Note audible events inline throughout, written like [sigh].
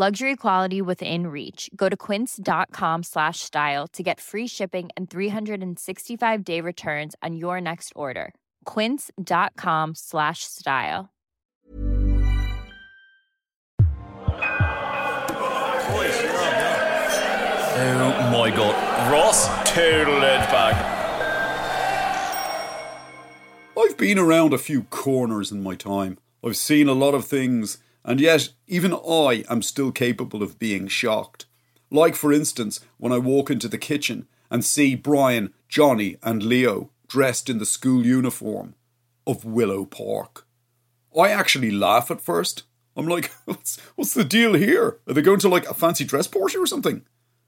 Luxury quality within reach. Go to quince.com slash style to get free shipping and 365 day returns on your next order. Quince.com slash style. Oh my god. Ross total it back. I've been around a few corners in my time. I've seen a lot of things, and yet even I am still capable of being shocked. Like, for instance, when I walk into the kitchen and see Brian, Johnny, and Leo dressed in the school uniform of Willow Park. I actually laugh at first. I'm like, [laughs] what's, what's the deal here? Are they going to like a fancy dress party or something?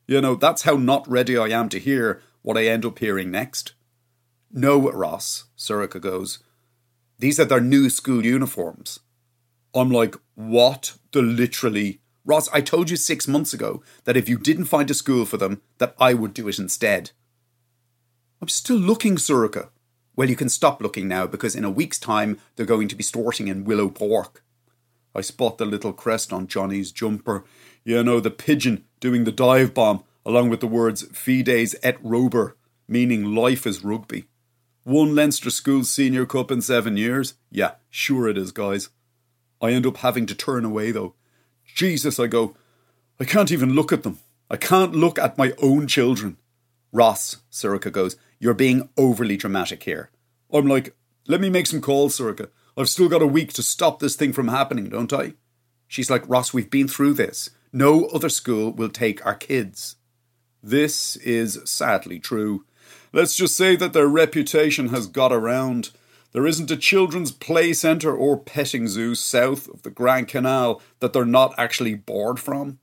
You know, that's how not ready I am to hear what I end up hearing next. No, Ross, Sorcha goes. These are their new school uniforms. I'm like, what the literally? Ross, I told you six months ago that if you didn't find a school for them, that I would do it instead. I'm still looking, Sorcha. Well, you can stop looking now because in a week's time they're going to be starting in Willow Park. I spot the little crest on Johnny's jumper. You know, the pigeon doing the dive bomb, along with the words Fides et Robur, meaning life is rugby. One Leinster School Senior Cup in seven years? Yeah, sure it is, guys. I end up having to turn away, though. Jesus, I go, I can't even look at them. I can't look at my own children. Ross, Sorcha goes, you're being overly dramatic here. I'm like, let me make some calls, Sorcha. I've still got a week to stop this thing from happening, don't I? She's like, Ross, we've been through this. No other school will take our kids. This is sadly true. Let's just say that their reputation has got around. There isn't a children's play centre or petting zoo south of the Grand Canal that they're not actually bored from.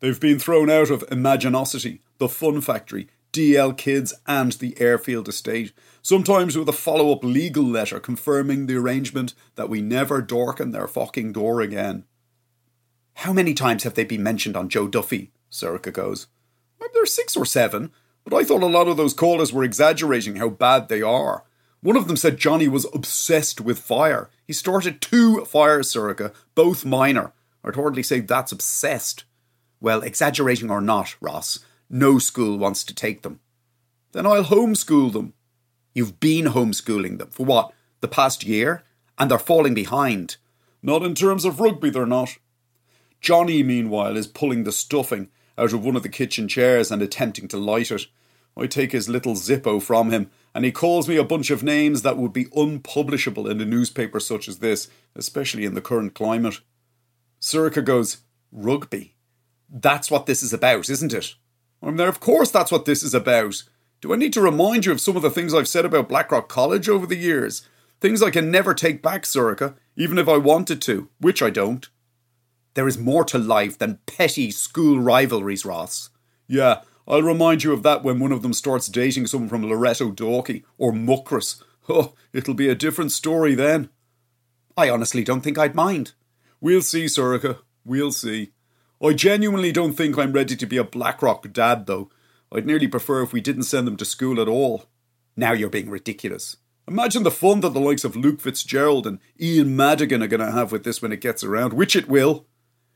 They've been thrown out of Imaginosity, the Fun Factory, DL Kids, and the Airfield Estate, sometimes with a follow up legal letter confirming the arrangement that we never darken their fucking door again. How many times have they been mentioned on Joe Duffy? Sorcha goes. There's six or seven, but I thought a lot of those callers were exaggerating how bad they are. One of them said Johnny was obsessed with fire. He started two fires, Sorcha, both minor. I'd hardly say that's obsessed. Well, exaggerating or not, Ross, no school wants to take them. Then I'll homeschool them. You've been homeschooling them for what? The past year? And they're falling behind. Not in terms of rugby, they're not. Johnny, meanwhile, is pulling the stuffing out of one of the kitchen chairs and attempting to light it. I take his little Zippo from him, and he calls me a bunch of names that would be unpublishable in a newspaper such as this, especially in the current climate. Sorcha goes, Rugby. That's what this is about, isn't it? I'm there, of course that's what this is about. Do I need to remind you of some of the things I've said about Blackrock College over the years? Things I can never take back, Sorcha, even if I wanted to, which I don't. There is more to life than petty school rivalries, Ross. Yeah, I'll remind you of that when one of them starts dating someone from Loreto Dalkey or Muckross. Oh, it'll be a different story then. I honestly don't think I'd mind. We'll see, Sorcha. We'll see. I genuinely don't think I'm ready to be a Blackrock dad, though. I'd nearly prefer if we didn't send them to school at all. Now you're being ridiculous. Imagine the fun that the likes of Luke Fitzgerald and Ian Madigan are going to have with this when it gets around, which it will.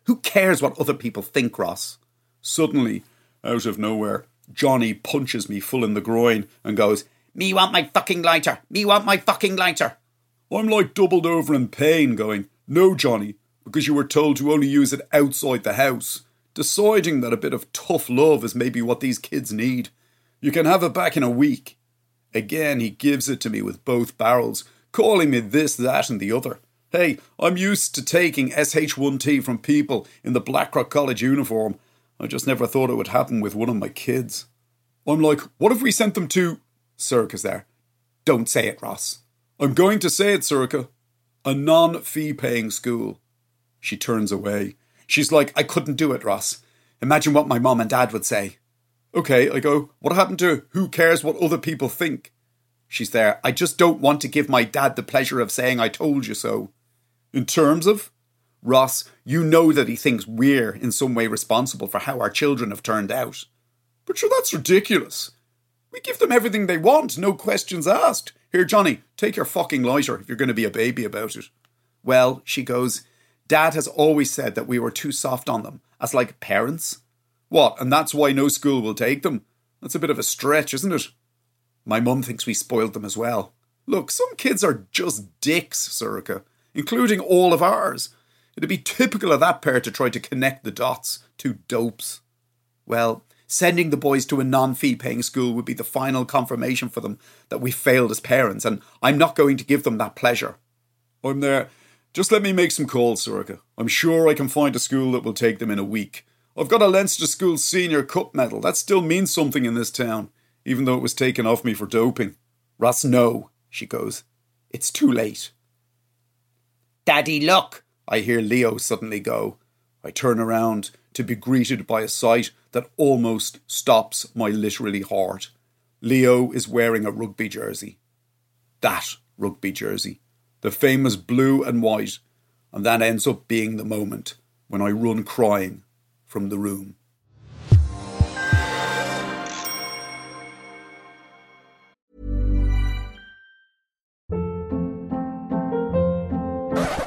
Who cares what other people think, Ross? Suddenly, out of nowhere, Johnny punches me full in the groin and goes, Me want my fucking lighter! Me want my fucking lighter! I'm like doubled over in pain, going, No, Johnny, because you were told to only use it outside the house, deciding that a bit of tough love is maybe what these kids need. You can have it back in a week. Again, he gives it to me with both barrels, calling me this, that, and the other. Hey, I'm used to taking SH1T from people in the Blackrock College uniform. I just never thought it would happen with one of my kids. I'm like, what if we sent them to. Sorcha's there. Don't say it, Ross. I'm going to say it, Circa. A non fee paying school. She turns away. She's like, I couldn't do it, Ross. Imagine what my mom and dad would say. Okay, I go, what happened to who cares what other people think? She's there. I just don't want to give my dad the pleasure of saying I told you so. In terms of? Ross, you know that he thinks we're in some way responsible for how our children have turned out. But sure, that's ridiculous. We give them everything they want, no questions asked. Here, Johnny, take your fucking lighter if you're going to be a baby about it. Well, she goes, Dad has always said that we were too soft on them, as like parents. What, and that's why no school will take them? That's a bit of a stretch, isn't it? My mum thinks we spoiled them as well. Look, some kids are just dicks, Sorcha, including all of ours. It'd be typical of that pair to try to connect the dots. Two dopes. Well, sending the boys to a non fee paying school would be the final confirmation for them that we failed as parents, and I'm not going to give them that pleasure. I'm there. Just let me make some calls, Sorcha. I'm sure I can find a school that will take them in a week. I've got a Leinster School Senior Cup medal. That still means something in this town, even though it was taken off me for doping. Ross, no, she goes. It's too late. Daddy, look! I hear Leo suddenly go. I turn around to be greeted by a sight that almost stops my literally heart. Leo is wearing a rugby jersey. That rugby jersey. The famous blue and white. And that ends up being the moment when I run crying from the room.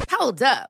Hold up.